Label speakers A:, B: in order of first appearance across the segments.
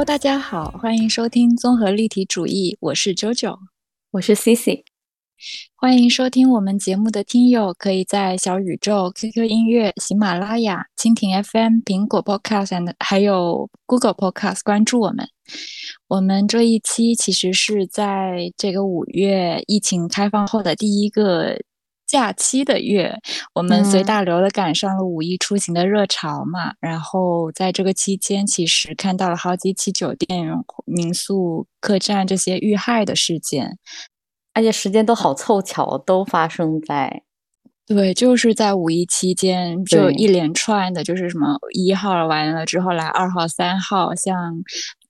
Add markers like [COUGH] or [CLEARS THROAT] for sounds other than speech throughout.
A: Hello，大家好，欢迎收听综合立体主义，我是 JoJo，。
B: 我是 Cici，
A: 欢迎收听我们节目的听友，可以在小宇宙、QQ 音乐、喜马拉雅、蜻蜓 FM、苹果 Podcast 还有 Google Podcast 关注我们。我们这一期其实是在这个五月疫情开放后的第一个假期的月，我们随
B: 嗯
A: 大流的赶上了五一出行的热潮嘛。然后在这个期间，其实看到了好几起酒店、民宿、客栈这些遇害的事件。
B: 而且时间都好凑巧，都发生在
A: 对，就是在五一期间，就一连串的，就是什么一号完了之后来二号、三号，像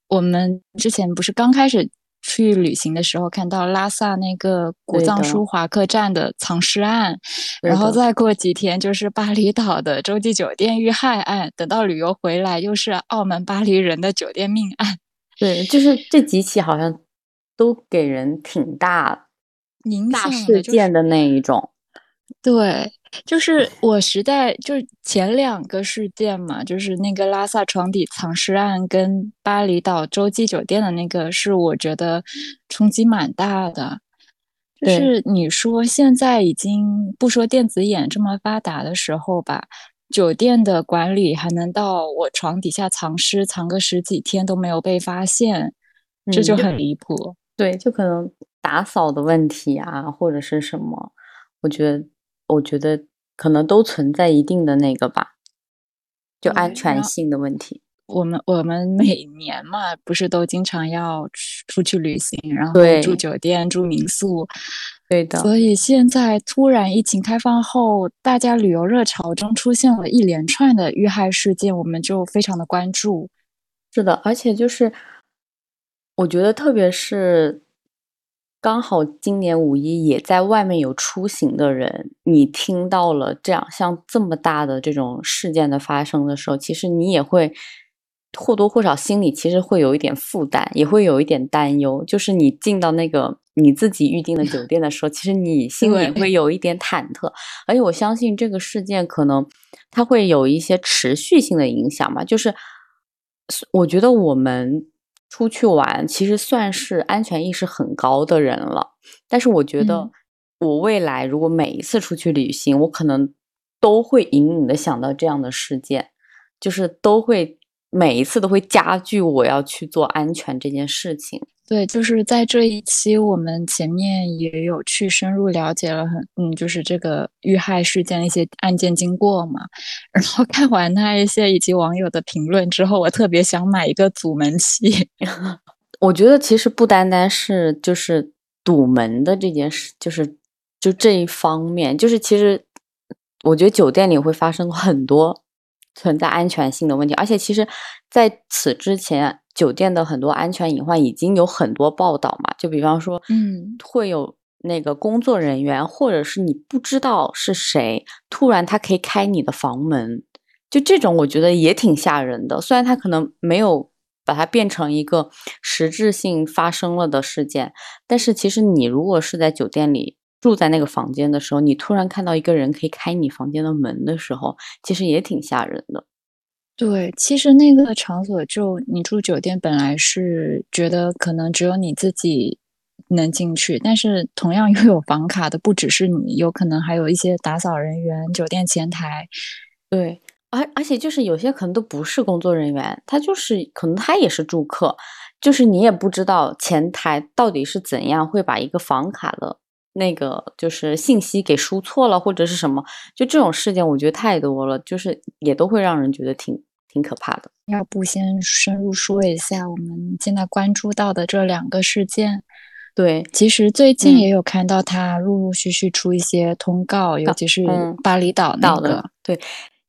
A: 我们之前不是刚开始去旅行的时候，看到拉萨那个古藏书华客栈的藏尸案，然后再过几天就是巴厘岛的洲际酒店遇害案，等到旅游回来又是澳门巴黎人的酒店命案，[LAUGHS]
B: 对，就是这几起好像都给人挺大大
A: 影响的
B: 事件的那一种。
A: 对，就是我时代就是前两个事件嘛，就是那个拉萨床底藏尸案跟巴厘岛洲际酒店的那个，是我觉得冲击蛮大的。就是你说现在已经不说电子眼这么发达的时候吧，酒店的管理还能到我床底下藏尸，藏个十几天都没有被发现，这
B: 就
A: 很离谱。
B: 对，就可能打扫的问题啊，或者是什么，我觉得，我觉得可能都存在一定的那个吧，就安全性的问题。
A: 我们我们每年嘛，不是都经常要出出去旅行，然后
B: 对
A: 住酒店、住民宿，
B: 对的，
A: 所以现在突然疫情开放后，大家旅游热潮中出现了一连串的遇害事件，我们就非常的关注。
B: 是的，而且就是我觉得，特别是刚好今年五一也在外面有出行的人，你听到了这样像这么大的这种事件的发生的时候，其实你也会或多或少心里其实会有一点负担，也会有一点担忧。就是你进到那个你自己预定的酒店的时候，其实你 [LAUGHS] 心里
A: 对
B: 会有一点忐忑。而且我相信这个事件可能它会有一些持续性的影响吧，就是是我觉得我们出去玩其实算是安全意识很高的人了，但是我觉得
A: 嗯。
B: 我未来如果每一次出去旅行，我可能都会隐隐的想到这样的事件，就是都会每一次都会加剧我要去做安全这件事情。
A: 对，就是在这一期，我们前面也有去深入了解了很，嗯，就是这个遇害事件的一些案件经过嘛。[LAUGHS] 然后看完那一些以及网友的评论之后，我特别想买一个阻门器。[LAUGHS]
B: 我觉得其实不单单是就是堵门的这件事，就是就这一方面，就是其实我觉得酒店里会发生很多存在安全性的问题，而且其实在此之前，酒店的很多安全隐患已经有很多报道嘛，就比方说，
A: 嗯
B: 会有那个工作人员，或者是你不知道是谁，突然他可以开你的房门，就这种我觉得也挺吓人的。虽然他可能没有把它变成一个实质性发生了的事件，但是其实你如果是在酒店里住在那个房间的时候，你突然看到一个人可以开你房间的门的时候，其实也挺吓人的。
A: 对，其实那个场所就你住酒店，本来是觉得可能只有你自己能进去，但是同样拥有房卡的不只是你，有可能还有一些打扫人员、酒店前台。
B: 对，而而且就是有些可能都不是工作人员，他就是可能他也是住客，就是你也不知道前台到底是怎样会把一个房卡的那个就是信息给输错了或者是什么，就这种事件我觉得太多了，就是也都会让人觉得挺挺可怕的。
A: 要不先深入说一下我们现在关注到的这两个事件？
B: 对，
A: 其实最近
B: 嗯
A: 也有看到他陆陆续续出一些通告，尤其是
B: 嗯
A: 巴厘岛那个
B: 到的，对，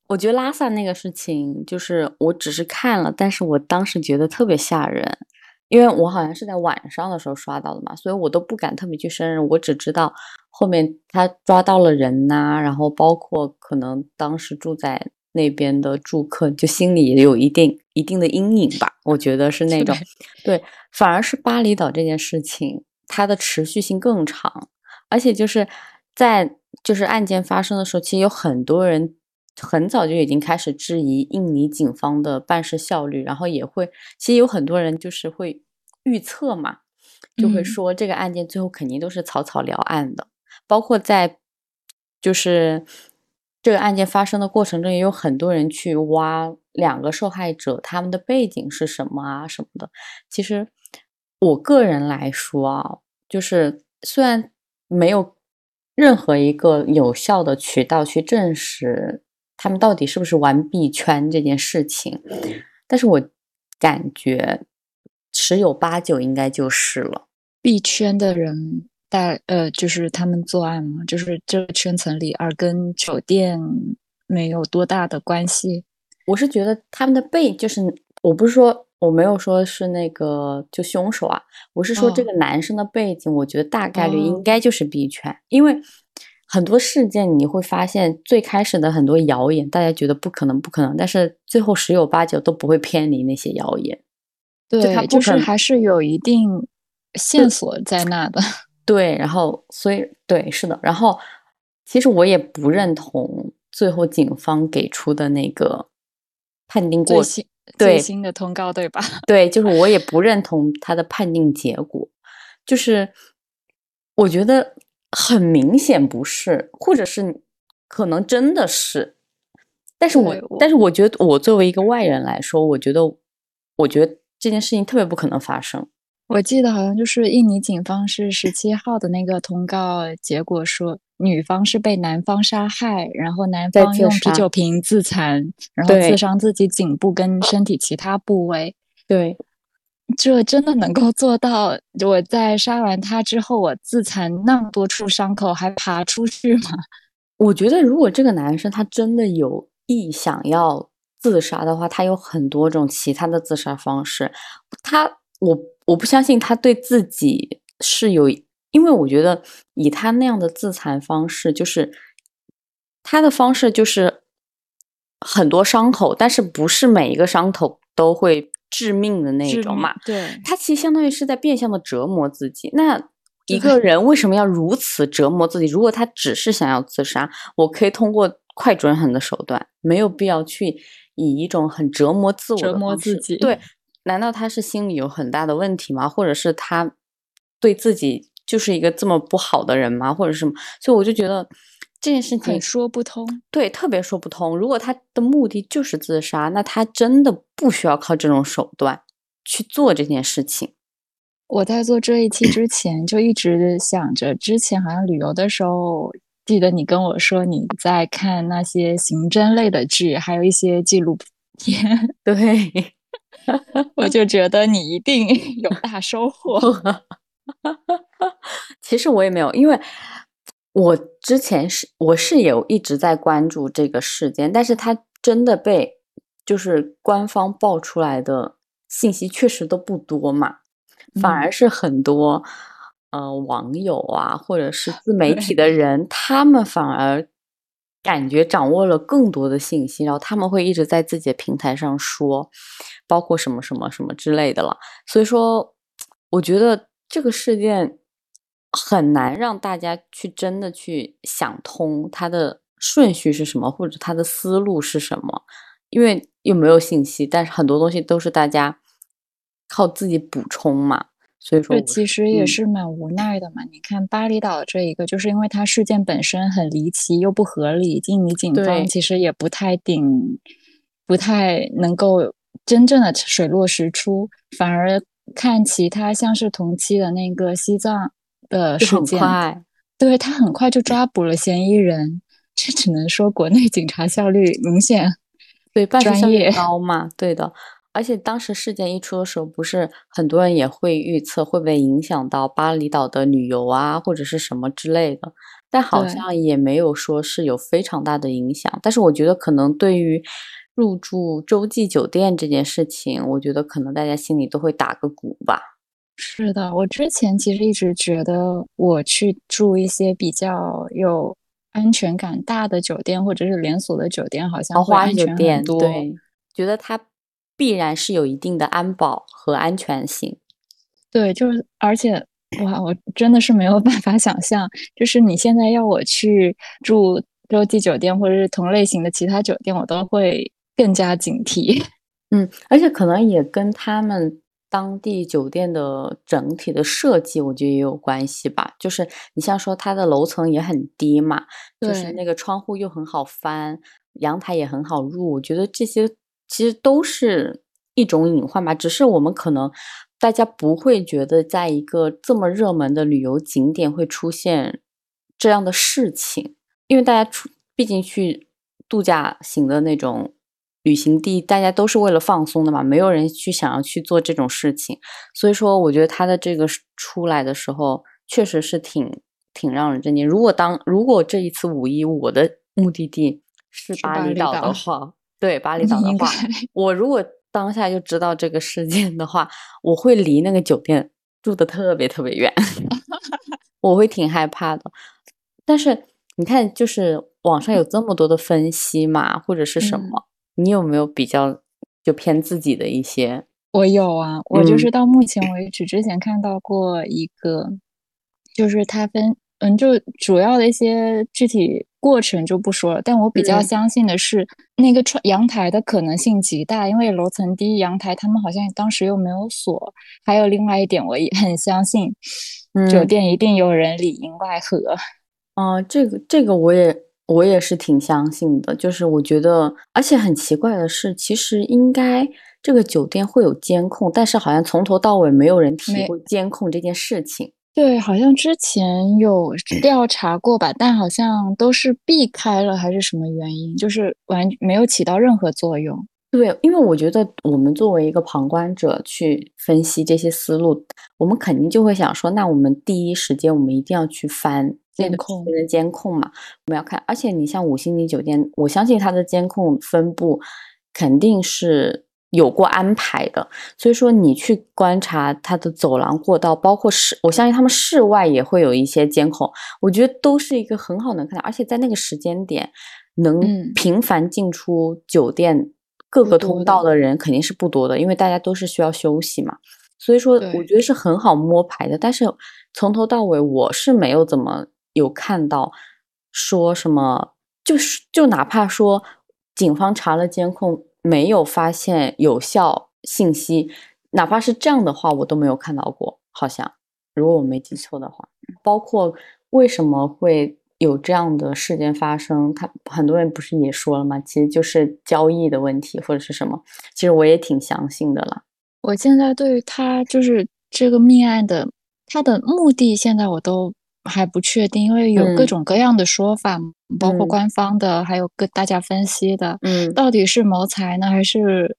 B: 我觉得拉萨那个事情，就是我只是看了，但是我当时觉得特别吓人，因为我好像是在晚上的时候刷到的嘛，所以我都不敢特别去深入，我只知道后面他抓到了人呐、然后包括可能当时住在那边的住客，就心里也有一定一定的阴影吧，我觉得是那种，对，反而是巴厘岛这件事情，它的持续性更长，而且就是在就是案件发生的时候，其实有很多人很早就已经开始质疑印尼警方的办事效率，然后也会，其实有很多人就是会预测嘛，就会
A: 嗯
B: 说这个案件最后肯定都是草草了案的，包括在就是这个案件发生的过程中，也有很多人去挖两个受害者他们的背景是什么啊什么的。其实我个人来说啊，就是虽然没有任何一个有效的渠道去证实他们到底是不是玩币圈这件事情，但是我感觉十有八九应该就是了。
A: 币圈的人大呃，就是他们作案嘛，就是这个圈层里，而跟酒店没有多大的关系。
B: 我是觉得他们的背就是，我不是说我没有说是那个就凶手啊，我是说这
A: 哦
B: 个男生的背景，我觉得大概率应
A: 哦
B: 该就是币圈，因为很多事件你会发现，最开始的很多谣言，大家觉得不可能不可能，但是最后十有八九都不会偏离那些谣言。
A: 对，
B: 他不
A: 就是还是有一定线索在那的。[LAUGHS]
B: 对，然后所以对，是的，然后其实我也不认同最后警方给出的那个判定过对
A: 最新的通告对吧？[LAUGHS]
B: 对，就是我也不认同他的判定结果，就是我觉得很明显不是，或者是可能真的是，但是我
A: 我
B: 但是我觉得我作为一个外人来说，我觉得我觉得这件事情特别不可能发生。
A: 我记得好像就是印尼警方是十七号的那个通告结果说，女方是被男方杀害，然后男方用啤酒瓶自残，然后刺伤自己颈部跟身体其他部位。
B: 对，
A: 这真的能够做到？我在杀完他之后，我自残那么多处伤口还爬出去吗？[LAUGHS]
B: 我觉得如果这个男生他真的有意想要自杀的话，他有很多种其他的自杀方式。他我我不相信他对自己是有，因为我觉得以他那样的自残方式，就是他的方式就是很多伤口，但是不是每一个伤口都会致命的那种嘛。
A: 对，
B: 他其实相当于是在变相的折磨自己。那 [LAUGHS] 一个人为什么要如此折磨自己？如果他只是想要自杀，我可以通过快准狠的手段，没有必要去以一种很折磨自我的
A: 折磨自己
B: 对，难道他是心里有很大的问题吗？或者是他对自己就是一个这么不好的人吗？或者什么？所以我就觉得这件事情
A: 说不通。
B: 对，特别说不通。如果他的目的就是自杀，那他真的不需要靠这种手段去做这件事情。
A: 我在做这一期之前就一直想着，之前好像旅游的时候，记得你跟我说你在看那些刑侦类的剧，还有一些纪录片，[LAUGHS]
B: 对，[LAUGHS]
A: 我就觉得你一定 [LAUGHS] 有大收获。
B: 其实我也没有，因为我之前是我是有一直在关注这个事件，但是它真的被就是官方爆出来的信息确实都不多嘛，反
A: 嗯
B: 而是很多呃网友啊，或者是自媒体的人，他们反而感觉掌握了更多的信息，然后他们会一直在自己的平台上说，包括什么什么什么之类的了。所以说，我觉得这个事件很难让大家去真的去想通它的顺序是什么，或者它的思路是什么，因为又没有信息，但是很多东西都是大家靠自己补充嘛。所以说
A: 这，其实也
B: 嗯
A: 是蛮无奈的嘛。你看巴厘岛这一个，就是因为它事件本身很离奇又不合理，印尼警
B: 对
A: 方其实也不太顶不太能够真正的水落石出，反而看其他像是同期的那个西藏的事件，对他很快就抓捕了嫌疑人，这只能说国内 [LAUGHS] 警察效率明显
B: 对
A: 专业
B: 高嘛，对的。而且当时事件一出的时候，不是很多人也会预测会不会影响到巴厘岛的旅游啊，或者是什么之类的，但好像也没有说是有非常大的影响。但是我觉得可能对于入住洲际酒店这件事情，我觉得可能大家心里都会打个鼓吧。
A: 是的，我之前其实一直觉得我去住一些比较有安全感大的酒店，或者是连锁的酒店，好像
B: 豪华酒店
A: 多，
B: 对，觉得它。必然是有一定的安保和安全性，
A: 对，就是而且哇，我真的是没有办法想象，就是你现在要我去住洲际酒店或者是同类型的其他酒店，我都会更加警惕。[LAUGHS]
B: 嗯，而且可能也跟他们当地酒店的整体的设计，我觉得也有关系吧。就是你像说它的楼层也很低嘛，就是那个窗户又很好翻，阳台也很好入，我觉得这些。其实都是一种隐患吧，只是我们可能大家不会觉得，在一个这么热门的旅游景点会出现这样的事情，因为大家出毕竟去度假型的那种旅行地，大家都是为了放松的嘛，没有人去想要去做这种事情，所以说我觉得他的这个出来的时候，确实是挺挺让人震惊。如果当如果这一次五一我的目的地是巴厘岛的话。对巴厘岛的话，我如果当下就知道这个事件的话，我会离那个酒店住的特别特别远，[LAUGHS] 我会挺害怕的。但是你看，就是网上有这么多的分析嘛，或者是什么，你有没有比较就偏自己的一些？
A: 我有啊，我就是到目前为止之前看到过一个，就是他分。嗯，就主要的一些具体过程就不说了，但我比较相信的是那个窗阳台的可能性极大，因为楼层低，阳台他们好像当时又没有锁。还有另外一点，我也很相信，酒店一定有人里应外合。
B: 哦，这个这个我也我也是挺相信的，就是我觉得，而且很奇怪的是，其实应该这个酒店会有监控，但是好像从头到尾没有人提过监控这件事情。
A: 对，好像之前有 [CLEARS THROAT] 调查过吧，但好像都是避开了，还是什么原因，就是完没有起到任何作用。
B: 对，因为我觉得我们作为一个旁观者去分析这些思路，我们肯定就会想说，那我们第一时间我们一定要去翻
A: 监控
B: 的监控嘛，我们要看。而且你像五星级酒店，我相信它的监控分布肯定是。有过安排的，所以说你去观察它的走廊、过道，包括室，我相信他们室外也会有一些监控，我觉得都是一个很好能看到，而且在那个时间点能频繁进出酒店各个通道的人肯定是不多的，因为大家都是需要休息嘛，所以说我觉得是很好摸排的。但是从头到尾我是没有怎么有看到说什么，就是就哪怕说警方查了监控。没有发现有效信息，哪怕是这样的话，我都没有看到过。好像，如果我没记错的话，包括为什么会有这样的事件发生，他很多人不是也说了吗？其实就是交易的问题或者是什么。其实我也挺相信的了。
A: 我现在对于他就是这个命案的他的目的，现在我都。还不确定，因为有各种各样的说法，包括官方的，还有各大家分析的。
B: 嗯，
A: 到底是谋财呢，还是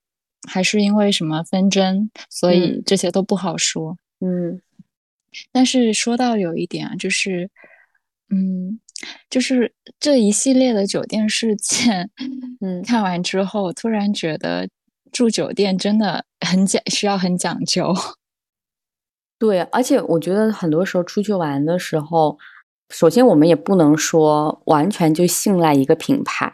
A: 还是因为什么纷争？所以这些都不好说。
B: 嗯，
A: 但是说到有一点啊，就是，嗯，就是这一系列的酒店事件，
B: 嗯，
A: 看完之后，突然觉得住酒店真的很讲，需要很讲究。
B: 对，而且我觉得很多时候出去玩的时候，首先我们也不能说完全就信赖一个品牌，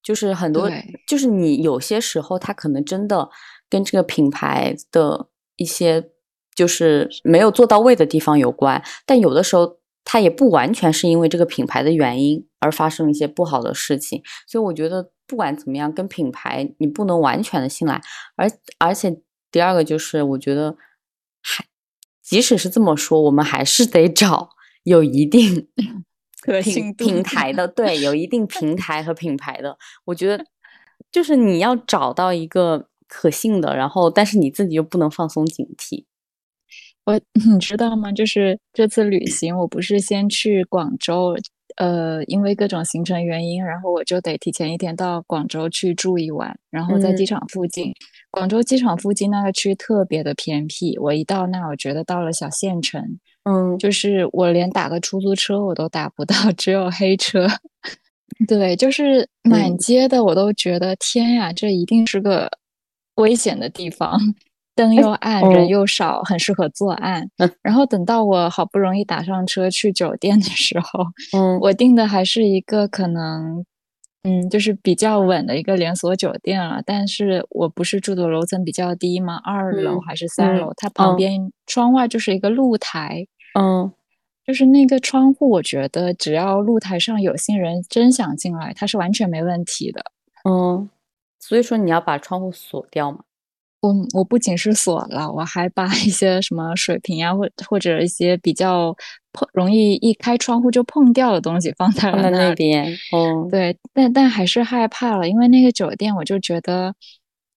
B: 就是很多，就是你有些时候它可能真的跟这个品牌的一些就是没有做到位的地方有关，但有的时候它也不完全是因为这个品牌的原因而发生一些不好的事情，所以我觉得不管怎么样，跟品牌你不能完全的信赖，而而且第二个就是我觉得还。即使是这么说，我们还是得找有一定 [LAUGHS]
A: 可信
B: 平台的，对，有一定平台和品牌的。我觉得就是你要找到一个可信的，然后但是你自己又不能放松警惕。
A: 我 [LAUGHS] 你知道吗？就是这次旅行，我不是先去广州，呃，因为各种行程原因，然后我就得提前一天到广州去住一晚，然后在机场附近。广州机场附近那个区特别的偏僻，我一到那，我觉得到了小县城，
B: 嗯，
A: 就是我连打个出租车我都打不到，[LAUGHS] 只有黑车。[LAUGHS] 对，就是满街的，我都觉得天呀，这一定是个危险的地方。灯又暗，人又少，很适合作案。然后等到我好不容易打上车去酒店的时候，
B: 嗯，
A: 我订的还是一个可能，嗯，就是比较稳的一个连锁酒店了。但是我不是住的楼层比较低吗？二楼还是三楼？它旁边窗外就是一个露台，
B: 嗯，
A: 就是那个窗户，我觉得只要露台上有心人真想进来，它是完全没问题的。
B: 嗯，所以说你要把窗户锁掉嘛。
A: 我我不仅是锁了，我还把一些什么水瓶啊，或或者一些比较碰容易一开窗户就碰掉的东西放在了
B: 那边。哦，
A: 对，但但还是害怕了，因为那个酒店我就觉得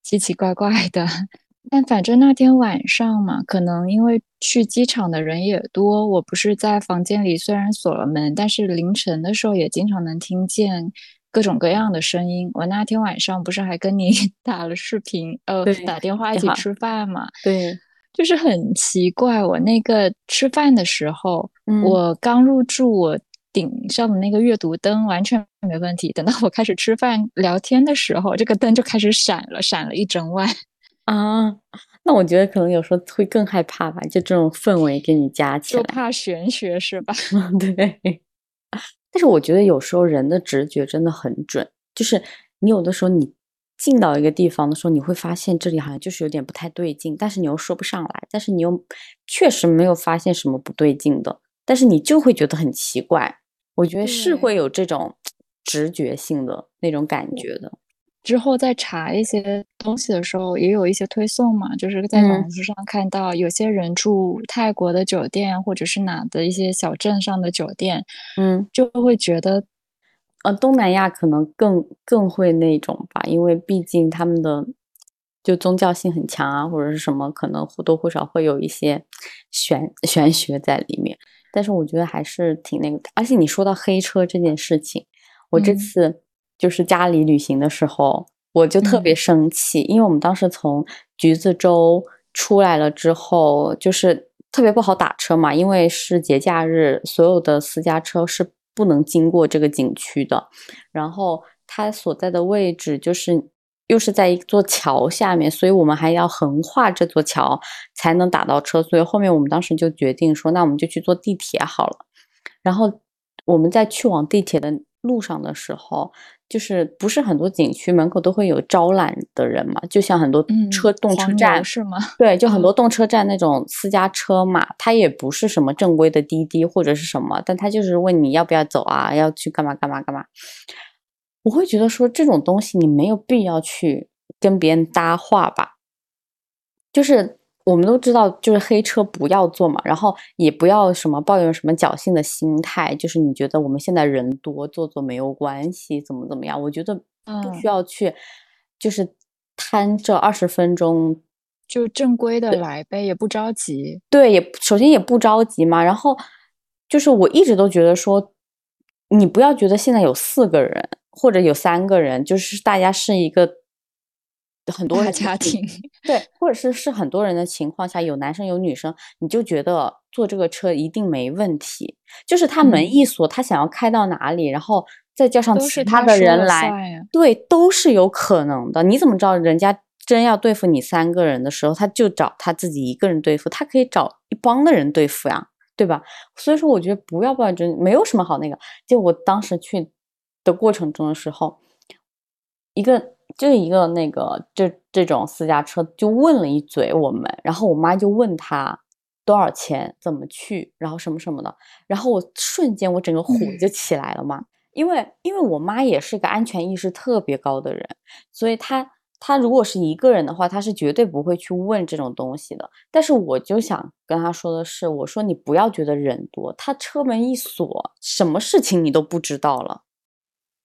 A: 奇奇怪怪的。[LAUGHS] 但反正那天晚上嘛，可能因为去机场的人也多，我不是在房间里，虽然锁了门，但是凌晨的时候也经常能听见。各种各样的声音，我那天晚上不是还跟你 [LAUGHS] 打了视频，呃，打电话一起吃饭嘛？
B: 对，
A: 就是很奇怪，我那个吃饭的时候，我刚入住，我顶上的那个阅读灯完全没问题。等到我开始吃饭聊天的时候，这个灯就开始闪了，闪了一整晚。[LAUGHS]
B: 啊，那我觉得可能有时候会更害怕吧，就这种氛围给你加起来，
A: 就怕玄学是吧？[LAUGHS]
B: 对。但是我觉得有时候人的直觉真的很准，就是你有的时候你进到一个地方的时候，你会发现这里好像就是有点不太对劲，但是你又说不上来，但是你又确实没有发现什么不对劲的，但是你就会觉得很奇怪。我觉得是会有这种直觉性的那种感觉的。
A: 之后再查一些东西的时候，也有一些推送嘛，就是在网络上看到有些人住泰国的酒店，或者是哪的一些小镇上的酒店，
B: 嗯，
A: 就会觉得，
B: 呃，东南亚可能更更会那种吧，因为毕竟他们的就宗教性很强啊，或者是什么，可能或多或少会有一些玄玄学在里面。但是我觉得还是挺那个，而且你说到黑车这件事情，我这次。就是家里旅行的时候，我就特别生气，因为我们当时从橘子洲出来了之后，就是特别不好打车嘛，因为是节假日，所有的私家车是不能经过这个景区的。然后它所在的位置就是又是在一座桥下面，所以我们还要横跨这座桥才能打到车。所以后面我们当时就决定说，那我们就去坐地铁好了。然后我们在去往地铁的路上的时候。就是不是很多景区门口都会有招揽的人嘛？就像很多车动车站
A: 是吗？[LAUGHS]
B: 对，就很多动车站那种私家车嘛，它也不是什么正规的滴滴或者是什么，但他就是问你要不要走啊，要去干嘛干嘛干嘛。我会觉得说这种东西你没有必要去跟别人搭话吧，就是。我们都知道，就是黑车不要坐嘛，然后也不要什么抱有什么侥幸的心态，就是你觉得我们现在人多，坐坐没有关系，怎么怎么样？我觉得不需要去，就是贪这二十分钟，
A: 就正规的来呗，也不着急。
B: 对，也首先也不着急嘛。然后就是我一直都觉得说，你不要觉得现在有四个人或者有三个人，就是大家是一个。很多
A: 家庭
B: 对，或者是是很多人的情况下，有男生有女生，你就觉得坐这个车一定没问题。就是他门一锁，他想要开到哪里，然后再叫上其他的人来，对，都是有可能的。你怎么知道人家真要对付你三个人的时候，他就找他自己一个人对付？他可以找一帮的人对付呀，对吧？所以说，我觉得不要抱真，没有什么好那个。就我当时去的过程中的时候，一个。就一个那个这这种私家车就问了一嘴我们，然后我妈就问他多少钱，怎么去，然后什么什么的，然后我瞬间我整个火就起来了嘛，因为因为我妈也是个安全意识特别高的人，所以她她如果是一个人的话，她是绝对不会去问这种东西的。但是我就想跟她说的是，我说你不要觉得人多，他车门一锁，什么事情你都不知道了。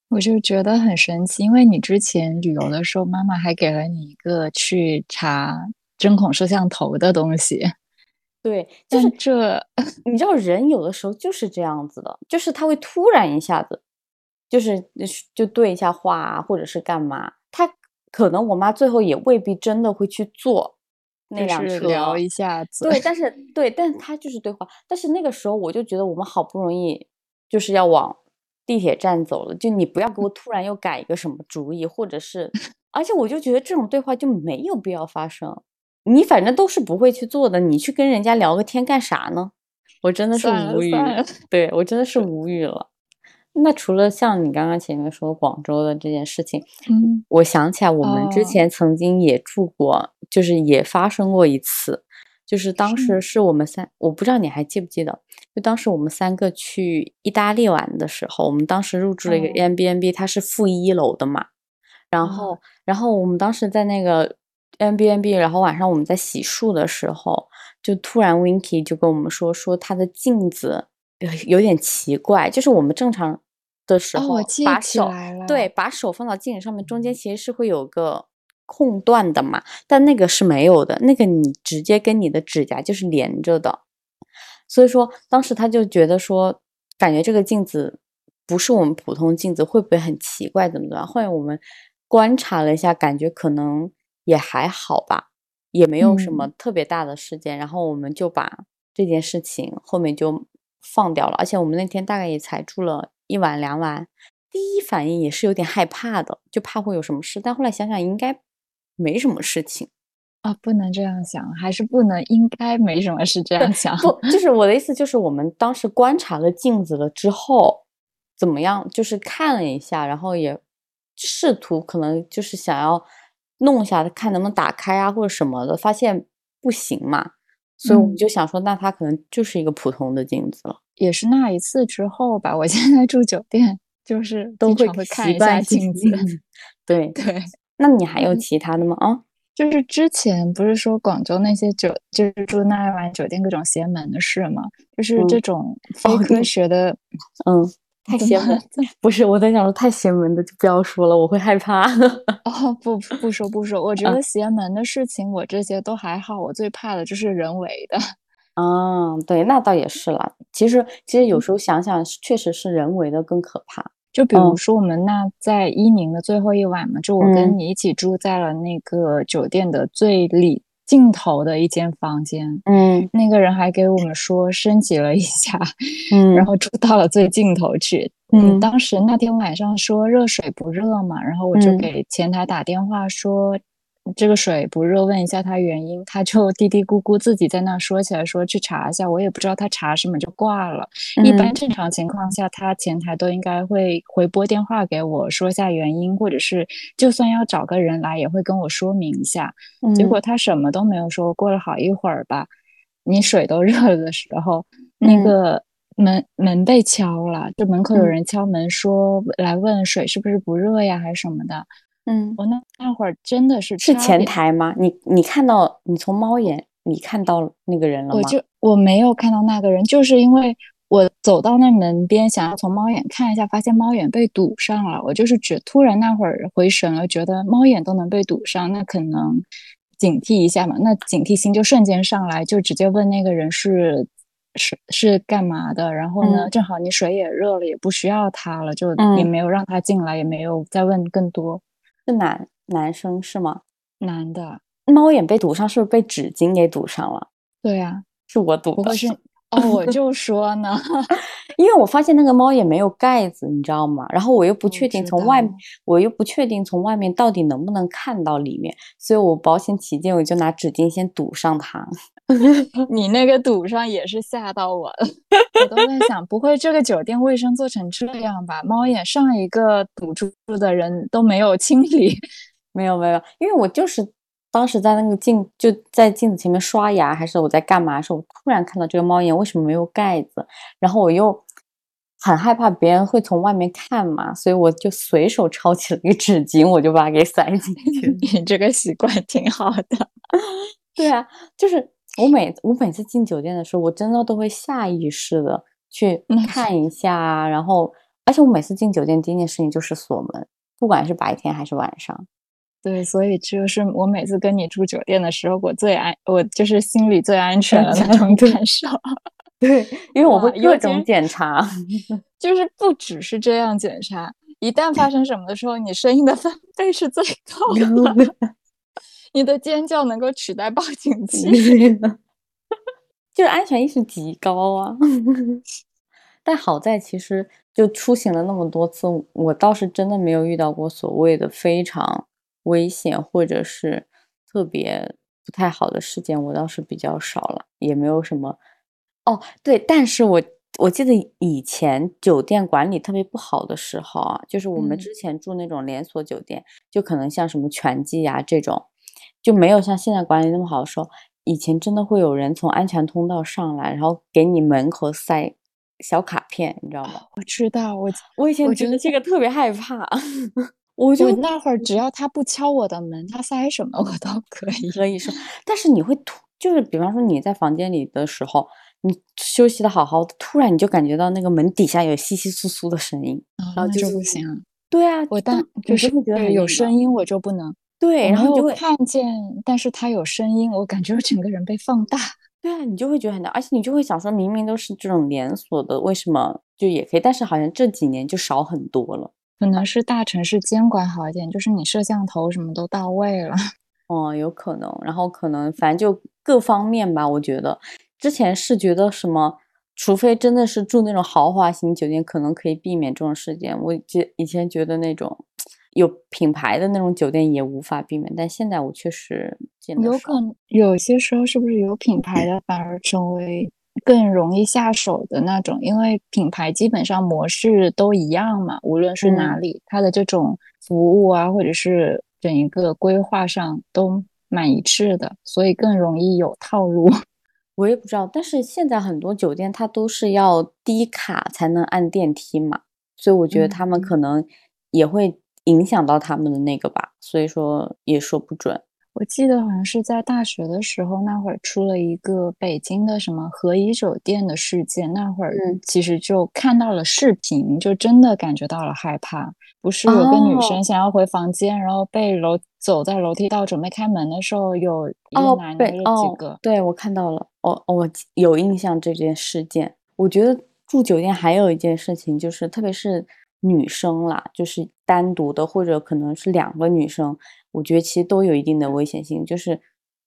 A: 我就觉得很神奇，因为你之前旅游的时候，妈妈还给了你一个去查针孔摄像头的东西。
B: 对，就是
A: 这
B: 你知道，人有的时候就是这样子的，就是他会突然一下子，就是就对一下话啊，或者是干嘛，他可能我妈最后也未必真的会去做那辆车，
A: 就是聊一下子，
B: 对，但是对，但他就是对话，但是那个时候我就觉得我们好不容易就是要往地铁站走了，就你不要给我突然又改一个什么主意，或者是，而且我就觉得这种对话就没有必要发生。你反正都是不会去做的，你去跟人家聊个天干啥呢？我真的是无语对我真的是无语了。那除了像你刚刚前面说广州的这件事情，
A: 嗯，
B: 我想起来我们之
A: 哦
B: 前曾经也住过，就是也发生过一次，就是当时是我们三，我不知道你还记不记得，就当时我们三个去意大利玩的时候，我们当时入住了一个
A: 哦。
B: A m b n b 它是负一楼的嘛，然后，然后我们当时在那个 a m b n b 然后晚上我们在洗漱的时候，就突然 Winky 就跟我们说，说他的镜子有有点奇怪，就是我们正常的时
A: 哦，
B: 候把手对，把手放到镜子上面，中间其实是会有个空断的嘛，但那个是没有的，那个你直接跟你的指甲就是连着的。所以说，当时他就觉得说，感觉这个镜子不是我们普通镜子，会不会很奇怪？怎么怎么样？后来我们观察了一下，感觉可能也还好吧，也没有什么特别大的事件。然后我们就把这件事情后面就放掉了。而且我们那天大概也才住了一晚两晚，第一反应也是有点害怕的，就怕会有什么事。但后来想想，应该没什么事情。
A: 啊，不能这样想，还是不能，应该没什么事这样想。
B: 不，[LAUGHS] 就是我的意思，就是我们当时观察了镜子了之后，怎么样？就是看了一下，然后也试图可能就是想要弄一下，看能不能打开啊，或者什么的，发现不行嘛，所以我们
A: 嗯
B: 就想说，那它可能就是一个普通的镜子了，
A: 也是那一次之后吧，我现在住酒店就是
B: 都会
A: 会看
B: 习
A: 一下
B: 惯性
A: 镜子。[LAUGHS] [LAUGHS]
B: 对，
A: 对，
B: 那你还有
A: 嗯
B: 其他的吗？啊，
A: 就是之前不是说广州那些酒，就是住那一晚酒店各种邪门的事吗，就是这
B: 嗯
A: 种非
B: 哦
A: 科学的，
B: 嗯，太邪门，不是我在想说太邪门的就不要说了，我会害怕。[LAUGHS]
A: 哦，不不不说不说，我觉
B: 啊
A: 得邪门的事情我这些都还好，我最怕的就是人为的。[LAUGHS]
B: 啊，对，那倒也是啦。其实，其实
A: 嗯
B: 有时候想想，确实是人为的更可怕。
A: 就比如
B: 嗯。
A: 说我们那在伊宁的最后一晚嘛，就我跟
B: 嗯。
A: 你一起住在了那个酒店的最里尽头的一间房间，
B: 嗯。
A: 那个人还给我们说升级了一下，
B: 嗯
A: 然后住到了最尽头去。
B: 嗯。
A: 当时那天晚上说热水不热嘛，然后我就
B: 嗯。
A: 给前台打电话说。这个水不热，问一下他原因，他就嘀嘀咕咕自己在那说起来，说去查一下，我也不知道他查什么就挂了。一般
B: 嗯
A: 正常情况下，他前台都应该会回拨电话给我说一下原因，或者是就算要找个人来，也会跟我说明一下。结果他什么都没有说。过了好一会儿吧，你水都热了的时候，那
B: 嗯
A: 个门门被敲了，就门口有
B: 嗯
A: 人敲门说来问水是不是不热呀，还是什么的。
B: 嗯，
A: 我那那会儿真的是
B: 是前台吗？你你看到你从猫眼你看到那个人了吗？
A: 我就我没有看到那个人，就是因为我走到那门边，想要从猫眼看一下，发现猫眼被堵上了。我就是觉突然那会儿回神了，觉得猫眼都能被堵上，那可能警惕一下嘛。那警惕心就瞬间上来，就直接问那个人是是是干嘛的。然后呢，
B: 嗯
A: 正好你水也热了，也不需要他了，就也
B: 嗯
A: 没有让他进来，也没有再问更多。
B: 是男男生是吗？
A: 男的，
B: 猫眼被堵上，是不是被纸巾给堵上了？
A: 对呀、
B: 是我堵的
A: 不会，是哦？我就说呢。[LAUGHS]
B: 因为我发现那个猫眼没有盖子，你知道吗？然后我又不确定从外
A: 道，
B: 我又不确定从外面到底能不能看到里面，所以我保险起见，我就拿纸巾先堵上它。[LAUGHS]
A: 你那个堵上也是吓到我了，[LAUGHS] 我都在想，不会这个酒店卫生做成这样吧？猫眼上一个堵住的人都没有清理，[LAUGHS]
B: 没有没有，因为我就是当时在那个镜就在镜子前面刷牙，还是我在干嘛的时候，我突然看到这个猫眼为什么没有盖子，然后我又很害怕别人会从外面看嘛，所以我就随手抄起了一个纸巾，我就把它给塞进去了。
A: 你这个习惯挺好的。
B: 对啊，就是我每我每次进酒店的时候，我真的都会下意识的去看一下啊，然后而且我每次进酒店第一件事情就是锁门，不管是白天还是晚上。
A: 对，所以这就是我每次跟你住酒店的时候，我最安，我就是心里最安全的那种感受。[LAUGHS]
B: 对，因为我会各种检查。[LAUGHS]
A: 就是不只是这样检查，一旦发生什么的时候，你声音的分贝是最高的，[LAUGHS] 你的尖叫能够取代报警器。
B: 就是安全意识极高啊。[LAUGHS] 但好在其实就出行了那么多次，我倒是真的没有遇到过所谓的非常危险或者是特别不太好的事件，我倒是比较少了，也没有什么。哦，对，但是我我记得以前酒店管理特别不好的时候啊，就是我们
A: 嗯
B: 之前住那种连锁酒店，就可能像什么全季呀、这种，就没有像现在管理那么好的时候，以前真的会有人从安全通道上来，然后给你门口塞小卡片，你知道吗？
A: 我知道，我
B: 我以前
A: 我觉得
B: 这个特别害怕，[LAUGHS] 我就
A: 我那会儿只要他不敲我的门，他塞什么我都可以。
B: 可以说，但是你会突，就是比方说你在房间里的时候，你休息的好好的，突然你就感觉到那个门底下有窸窸窣窣的声音，
A: 啊，
B: 然后就
A: 不行啊。
B: 对啊，
A: 我但
B: 就
A: 是
B: 觉得
A: 有声音我就不能，
B: 对，然后你就会
A: 看见，但是它有声音，我感觉我整个人被放大。
B: 对啊，你就会觉得很大，而且你就会想说，明明都是这种连锁的，为什么就也可以？但是好像这几年就少很多了。
A: 可能是大城市监管好一点，就是你摄像头什么都到位了。[LAUGHS]
B: 哦，有可能，然后可能反正就各方面吧，我觉得之前是觉得什么，除非真的是住那种豪华型酒店，可能可以避免这种事件。我以以前觉得那种有品牌的那种酒店也无法避免，但现在我确实见
A: 有可能有些时候是不是有品牌的反而成为更容易下手的那种？因为品牌基本上模式都一样嘛，无论是哪
B: 嗯
A: 里，它的这种服务啊，或者是整一个规划上都蛮一致的，所以更容易有套路。[LAUGHS]
B: 我也不知道，但是现在很多酒店它都是要低卡才能按电梯嘛，所以我觉得他们
A: 嗯
B: 可能也会影响到他们的那个吧，所以说也说不准。
A: 我记得好像是在大学的时候，那会儿出了一个北京的什么和颐酒店的事件，那会儿
B: 嗯
A: 其实就看到了视频，就真的感觉到了害怕。不是有个女
B: 哦
A: 生想要回房间，然后被楼走在楼梯道准备开门的时候，有一个
B: 哦，
A: 男的
B: 对，
A: 有几
B: 哦
A: 个，，
B: 对，我看到了，哦，哦我有印象这件事件。我觉得住酒店还有一件事情，就是特别是女生啦，就是单独的或者可能是两个女生，我觉得其实都有一定的危险性，就是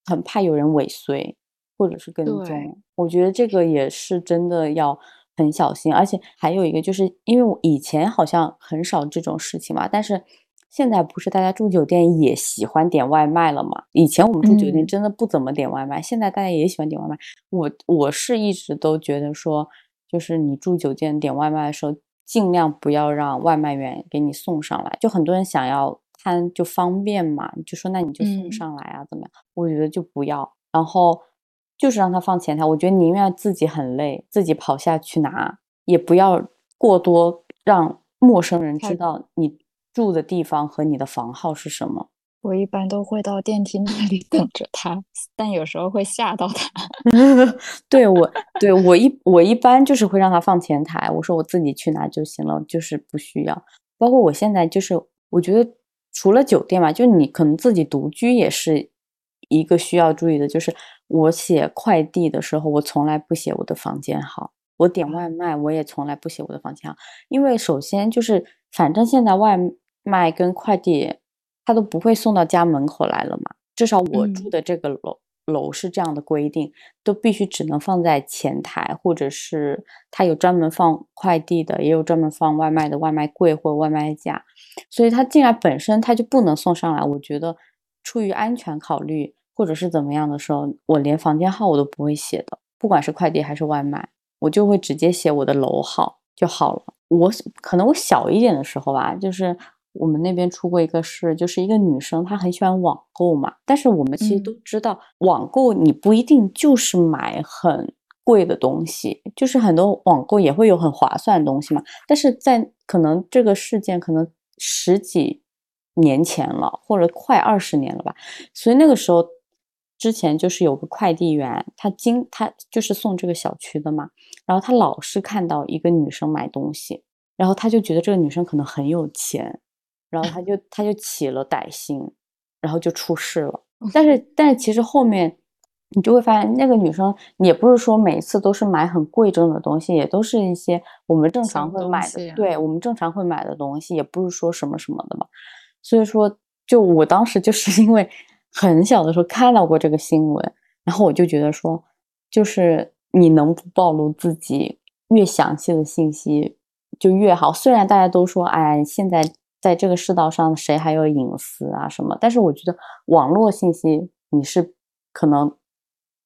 B: 很怕有人尾随或者是跟踪。我觉得这个也是真的要很小心，而且还有一个就是因为我以前好像很少这种事情嘛，但是现在不是大家住酒店也喜欢点外卖了嘛？以前我们住酒店
A: 嗯
B: 真的不怎么点外卖，现在大家也喜欢点外卖。我我是一直都觉得说，就是你住酒店点外卖的时候，尽量不要让外卖员给你送上来。就很多人想要贪就方便嘛，你就说那你就送
A: 嗯
B: 上来啊，怎么样？我觉得就不要，然后就是让他放前台。我觉得宁愿自己很累，自己跑下去拿，也不要过多让陌生人知道你住的地方和你的房号是什么。
A: 我一般都会到电梯那里 [LAUGHS] 等着他，但有时候会吓到他。[LAUGHS]
B: 对我，对我一我一般就是会让他放前台，我说我自己去拿就行了，就是不需要。包括我现在就是，我觉得除了酒店嘛，就你可能自己独居也是一个需要注意的，就是我写快递的时候，我从来不写我的房间号，我点外卖我也从来不写我的房间号，因为首先就是反正现在外卖跟快递它都不会送到家门口来了嘛，至少我住
A: 嗯
B: 的这个楼。楼是这样的规定，都必须只能放在前台，或者是他有专门放快递的，也有专门放外卖的外卖柜或者外卖架，所以他进来本身他就不能送上来，我觉得出于安全考虑或者是怎么样的时候，我连房间号我都不会写的，不管是快递还是外卖，我就会直接写我的楼号就好了。我可能我小一点的时候吧，就是。我们那边出过一个事，就是一个女生，她很喜欢网购嘛。但是我们其实都
A: 嗯
B: 知道，网购你不一定就是买很贵的东西，就是很多网购也会有很划算的东西嘛。但是在可能这个事件可能十几年前了，或者快二十年了吧，所以那个时候之前就是有个快递员，他经他就是送这个小区的嘛，然后他老是看到一个女生买东西。然后他就觉得这个女生可能很有钱，然后他就他就起了歹心，然后就出事了。但是但是其实后面你就会发现，那个女生也不是说每次都是买很贵重的东西，也都是一些我们正常会买的，对我们正常会买的东西，也不是说什么什么的嘛。所以说，就我当时就是因为很小的时候看到过这个新闻，然后我就觉得说，就是你能不暴露自己越详细的信息。就越好。虽然大家都说，哎，现在在这个世道上，谁还有隐私啊什么？但是我觉得网络信息，你是可能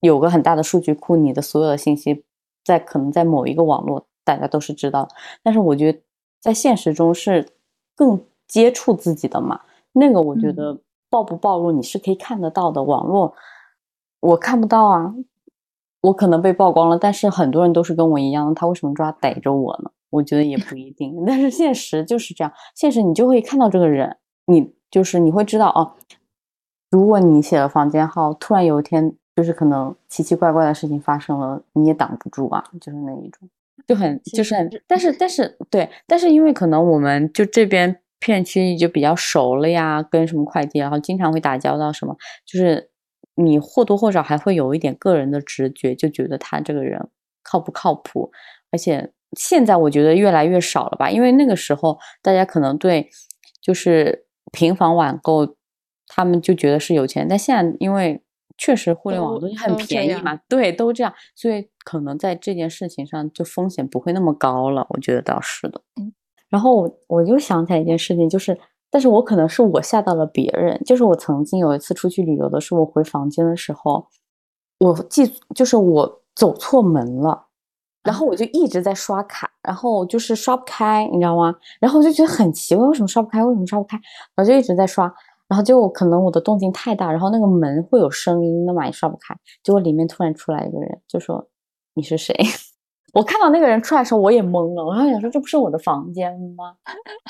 B: 有个很大的数据库，你的所有的信息在可能在某一个网络，大家都是知道。但是我觉得在现实中是更接触自己的嘛。那个我觉得暴不暴露，你是可以看得到的。网络我看不到啊，我可能被曝光了，但是很多人都是跟我一样，他为什么抓逮着我呢？我觉得也不一定，但是现实就是这样。现实你就会看到这个人，你就是你会知道哦。如果你写了房间号，突然有一天就是可能奇奇怪怪的事情发生了，你也挡不住啊，就是那一种，就很就是很。但是但是对，但是因为可能我们就这边片区就比较熟了呀，跟什么快递，然后经常会打交道，什么就是你或多或少还会有一点个人的直觉，就觉得他这个人靠不靠谱，而且。现在我觉得越来越少了吧，因为那个时候大家可能对就是平房网购，他们就觉得是有钱，但现在因为确实互联网东西很便宜嘛，对，都这样，所以可能在这件事情上就风险不会那么高了，我觉得倒是的。嗯，然后我我就想起来一件事情，就是，但是我可能是我吓到了别人，就是我曾经有一次出去旅游的时候，我回房间的时候，我记就是我走错门了。然后我就一直在刷卡，然后就是刷不开，你知道吗？然后我就觉得很奇怪，为什么刷不开？为什么刷不开？然后就一直在刷，然后就可能我的动静太大，然后那个门会有声音的嘛，也刷不开。结果里面突然出来一个人，就说：“你是谁？” [LAUGHS] 我看到那个人出来的时候，我也懵了，我还想说：“这不是我的房间吗？”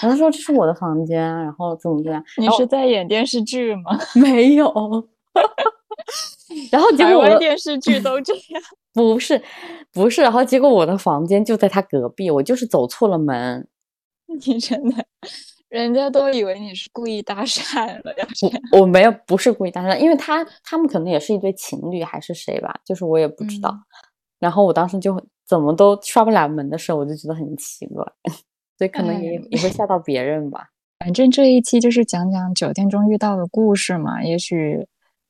B: 然后他说：“这是我的房间。”然后怎么怎么样？
A: 你是在演电视剧吗？
B: 没有。[LAUGHS] [LAUGHS] 然后结果我
A: 电视剧都这样。[LAUGHS]
B: 不是，不是，然后结果我的房间就在他隔壁，我就是走错了门。[LAUGHS]
A: 你真的，人家都以为你是故意搭讪了呀？
B: 我我没有，不是故意搭讪，因为他他们可能也是一对情侣还是谁吧，就是我也不知道。然后我当时就怎么都刷不了门的时候，我就觉得很奇怪，所以可能也也会吓到别人吧。
A: 反正这一期就是讲讲酒店中遇到的故事嘛，也许。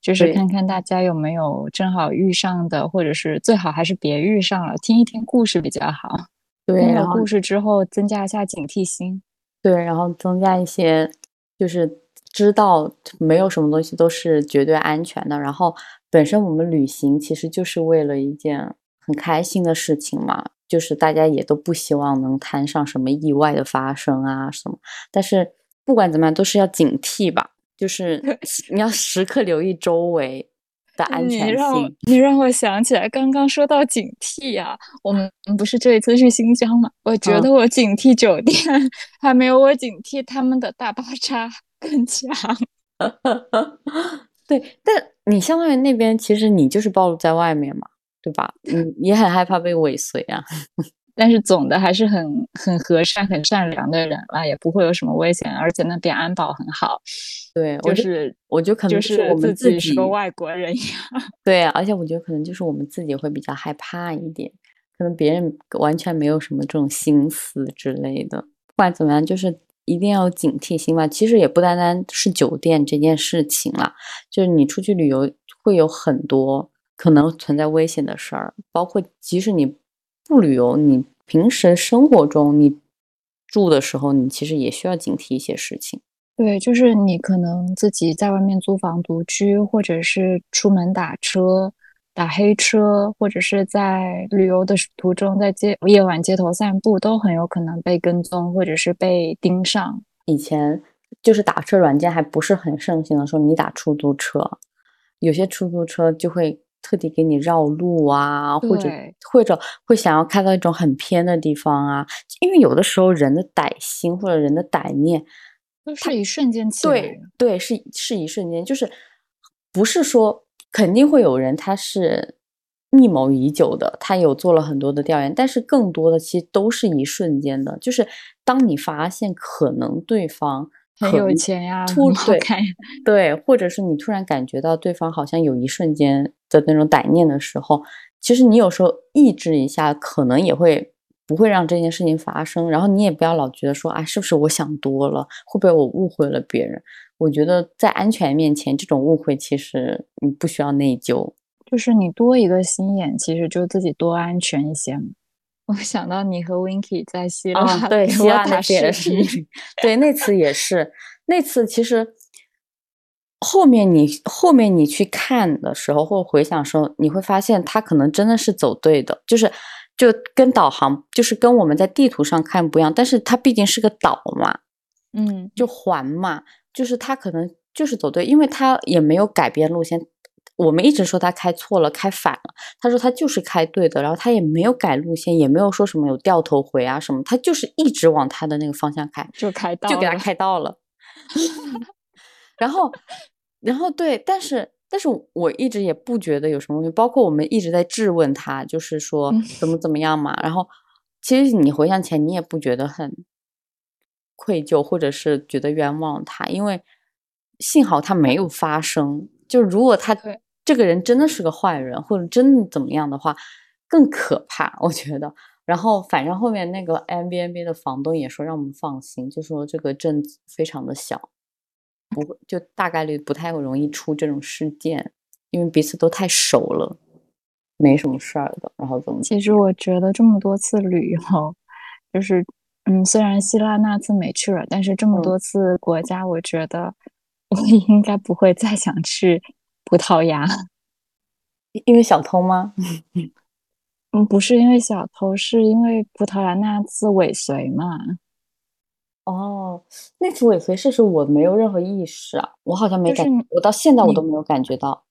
A: 就是看看大家有没有正好遇上的，或者是最好还是别遇上了，听一听故事比较好。[LAUGHS]
B: 对，
A: 听了故事之后增加一下警惕心。
B: 对，然后增加一些，就是知道没有什么东西都是绝对安全的。然后本身我们旅行其实就是为了一件很开心的事情嘛，就是大家也都不希望能摊上什么意外的发生啊什么。但是不管怎么样，都是要警惕吧。就是你要时刻留意周围的安全性。
A: 你让我想起来，刚刚说到警惕啊，我们不是这一次去新疆嘛？我觉得我警惕酒店还没有我警惕他们的大巴扎更强。[LAUGHS]
B: 对，但你相当于那边，其实你就是暴露在外面嘛，对吧？你也很害怕被尾随啊。
A: 但是总的还是很很和善、很善良的人啦，也不会有什么危险，而且那边安保很好。
B: 对，
A: 就是
B: 我就可能
A: 就是
B: 我们自己
A: 是个外国人一样。[LAUGHS]
B: 对，而且我觉得可能就是我们自己会比较害怕一点，可能别人完全没有什么这种心思之类的。不管怎么样，就是一定要警惕心吧。其实也不单单是酒店这件事情啦，就是你出去旅游会有很多可能存在危险的事儿，包括即使你。不旅游，你平时生活中你住的时候，你其实也需要警惕一些事情。
A: 对，就是你可能自己在外面租房独居，或者是出门打车、打黑车，或者是在旅游的途中在街夜晚街头散步，都很有可能被跟踪，或者是被盯上。
B: 以前就是打车软件还不是很盛行的时候，你打出租车，有些出租车就会。特地给你绕路啊，或者或者会想要开到一种很偏的地方啊，因为有的时候人的歹心或者人的歹念
A: 都是一瞬间起
B: 来的。对对，是是一瞬间，就是不是说肯定会有人他是密谋已久的，他有做了很多的调研，但是更多的其实都是一瞬间的，就是当你发现可能对方
A: 很有钱呀，
B: 突对或者是你突然感觉到对方好像有一瞬间的那种歹念的时候，其实你有时候抑制一下，可能也会不会让这件事情发生。然后你也不要老觉得说，啊，是不是我想多了？会不会我误会了别人？我觉得在安全面前，这种误会其实你不需要内疚。
A: 就是你多一个心眼，其实就自己多安全一些嘛。我想到你和 Winky 在希腊
B: 希腊那次也
A: 视
B: 是，对，那次也是，那次其实后面你后面你去看的时候，或回想时候，你会发现他可能真的是走对的，就是就跟导航，就是跟我们在地图上看不一样，但是它毕竟是个岛嘛，
A: 嗯，
B: 就环嘛，就是他可能就是走对，因为他也没有改变路线。我们一直说他开错了，开反了。他说他就是开对的，然后他也没有改路线，也没有说什么有掉头回啊什么，他就是一直往他的那个方向开，
A: 就开到
B: 就给他
A: 了
B: 开到了。[LAUGHS] 然后，然后对，但是但是我一直也不觉得有什么问题，包括我们一直在质问他，就是说
A: 嗯
B: 怎么怎么样嘛。然后其实你回想起来，你也不觉得很愧疚，或者是觉得冤枉他，因为幸好他没有发生。就如果他
A: 对
B: 这个人真的是个坏人，或者真的怎么样的话，更可怕，我觉得。然后反正后面那个 M B N B 的房东也说让我们放心，就说这个镇子非常的小，不会就大概率不太容易出这种事件，因为彼此都太熟了，没什么事儿的。然后怎么
A: 其实我觉得这么多次旅游，就是嗯，虽然希腊那次没去了，但是这么
B: 嗯
A: 多次国家，我觉得我应该不会再想去葡萄牙。[LAUGHS]
B: 因为小偷吗？[LAUGHS]
A: 嗯，不是因为小偷，是因为葡萄牙那次尾随嘛。
B: 哦，那次尾随事实我没有任何意识啊，我好像没感，
A: 就是
B: 我到现在我都没有感觉到。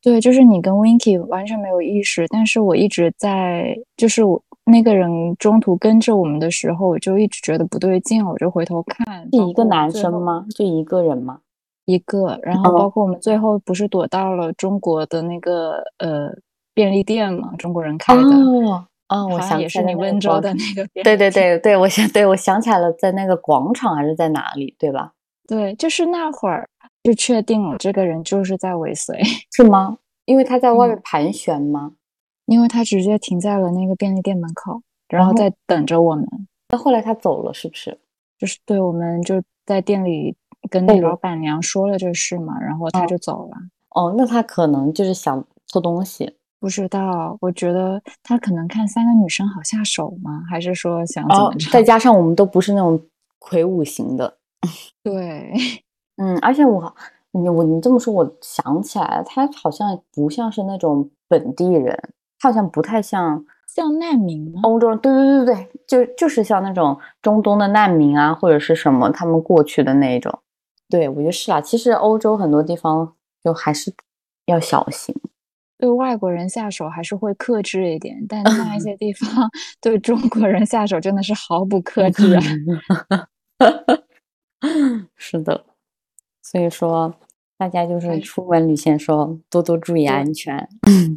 A: 对，就是你跟 Winky 完全没有意识，但是我一直在，就是我那个人中途跟着我们的时候，我就一直觉得不对劲，我就回头看，
B: 是一个男？生吗？就一个人吗？
A: 一个，然后
B: 哦
A: 包括我们最后不是躲到了中国的那个呃便利店嘛，中国人开的，
B: 哦，哦，我想
A: 也是你温州的那个 [LAUGHS] 便
B: 对对
A: 利店。
B: 对对，我想对我想起来了，在那个广场还是在哪里，对吧？
A: 对，就是那会儿就确定了这个人就是在尾随，[LAUGHS]
B: 是吗？因为他在外面
A: 嗯
B: 盘旋吗？
A: 因为他直接停在了那个便利店门口，然
B: 后
A: 在等着我们。
B: 那后来他走了，是不是？
A: 就是对，我们就在店里跟那
B: 对
A: 老板娘说了这事嘛，然后他
B: 哦
A: 就走了。
B: 哦，那他可能就是想偷东西。
A: 不知道，我觉得他可能看三个女生好下手吗？还是说想怎
B: 哦
A: 么，着？
B: 再加上我们都不是那种魁梧型的，[LAUGHS]
A: 对，[LAUGHS]
B: 嗯，而且我你我你这么说，我想起来了，他好像不像是那种本地人，他好像不太像
A: 像难民吗？
B: 欧洲人。对对对对，就就是像那种中东的难民啊，或者是什么他们过去的那种。对，我觉得是啊。其实欧洲很多地方就还是要小心。
A: 对外国人下手还是会克制一点，但 [LAUGHS] 那一些地方对中国人下手真的是毫不克制啊。[LAUGHS]
B: 是的，所以说大家就是出门旅行的时候多多注意安全。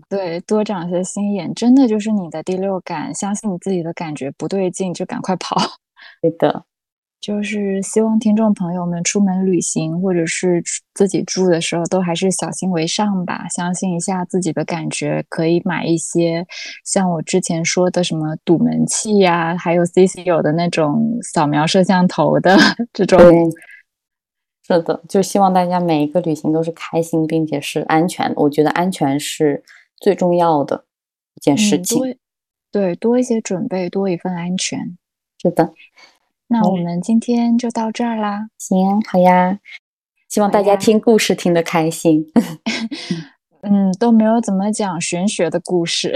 A: 对，多长些心眼，真的就是你的第六感，相信你自己的感觉不对劲就赶快跑。
B: 对的，
A: 就是希望听众朋友们出门旅行或者是自己住的时候，都还是小心为上吧，相信一下自己的感觉，可以买一些像我之前说的什么堵门器呀、还有 CC 有的那种扫描摄像头的这种。
B: 对，是的，就希望大家每一个旅行都是开心并且是安全的。我觉得安全是最重要的一件事
A: 嗯，
B: 情。
A: 多对多一些准备，多一份安全。
B: 是的，
A: 那我
B: 嗯
A: 们今天就到这儿啦。
B: 行，好呀。希望大家听故事听得开心。[LAUGHS]
A: 嗯，都没有怎么讲玄学的故事，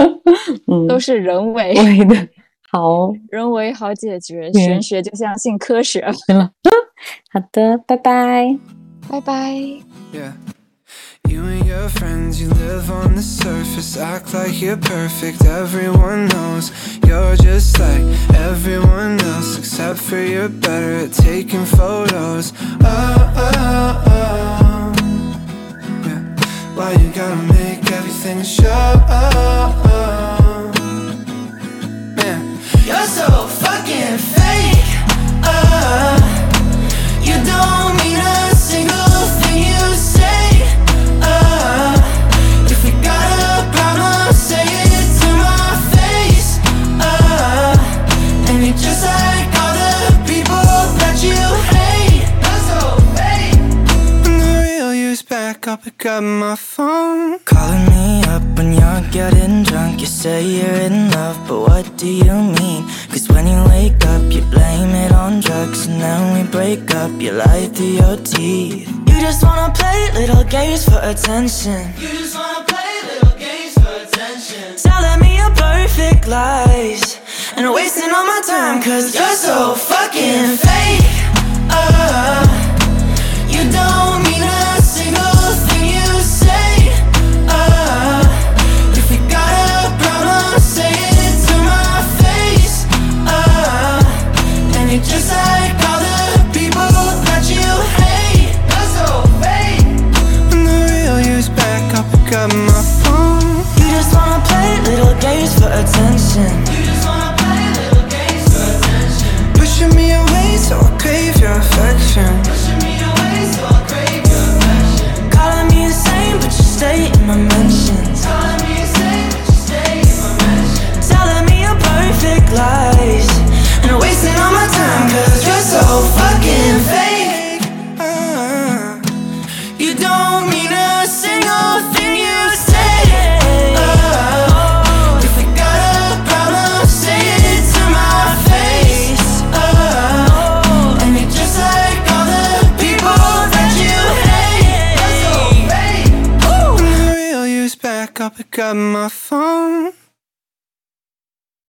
A: [LAUGHS]
B: 嗯，
A: 都是人为，
B: 对的。[LAUGHS] 好，
A: 人为好解决，
B: 嗯
A: 玄学就像信科学。
B: 好的，拜拜。
A: 拜拜。
C: Yeah. You and your friends, you live on the surface Act like you're perfect, everyone knows. You're just like everyone else Except for you're better at taking photos. Oh, oh, oh yeah. Why you gotta make everything show? Man, you're so fucking fake. Oh. pick up my phone.
D: Calling me up when you're getting drunk. You say you're in love, but what do you mean? Cause when you wake up, you blame it on drugs. And then we break up, you lie through your teeth. You just wanna play little games for attention.
C: You just wanna play little games for attention.
D: Telling me your perfect lies. And wasting all my time, cause you're so fucking fake.
C: my phone.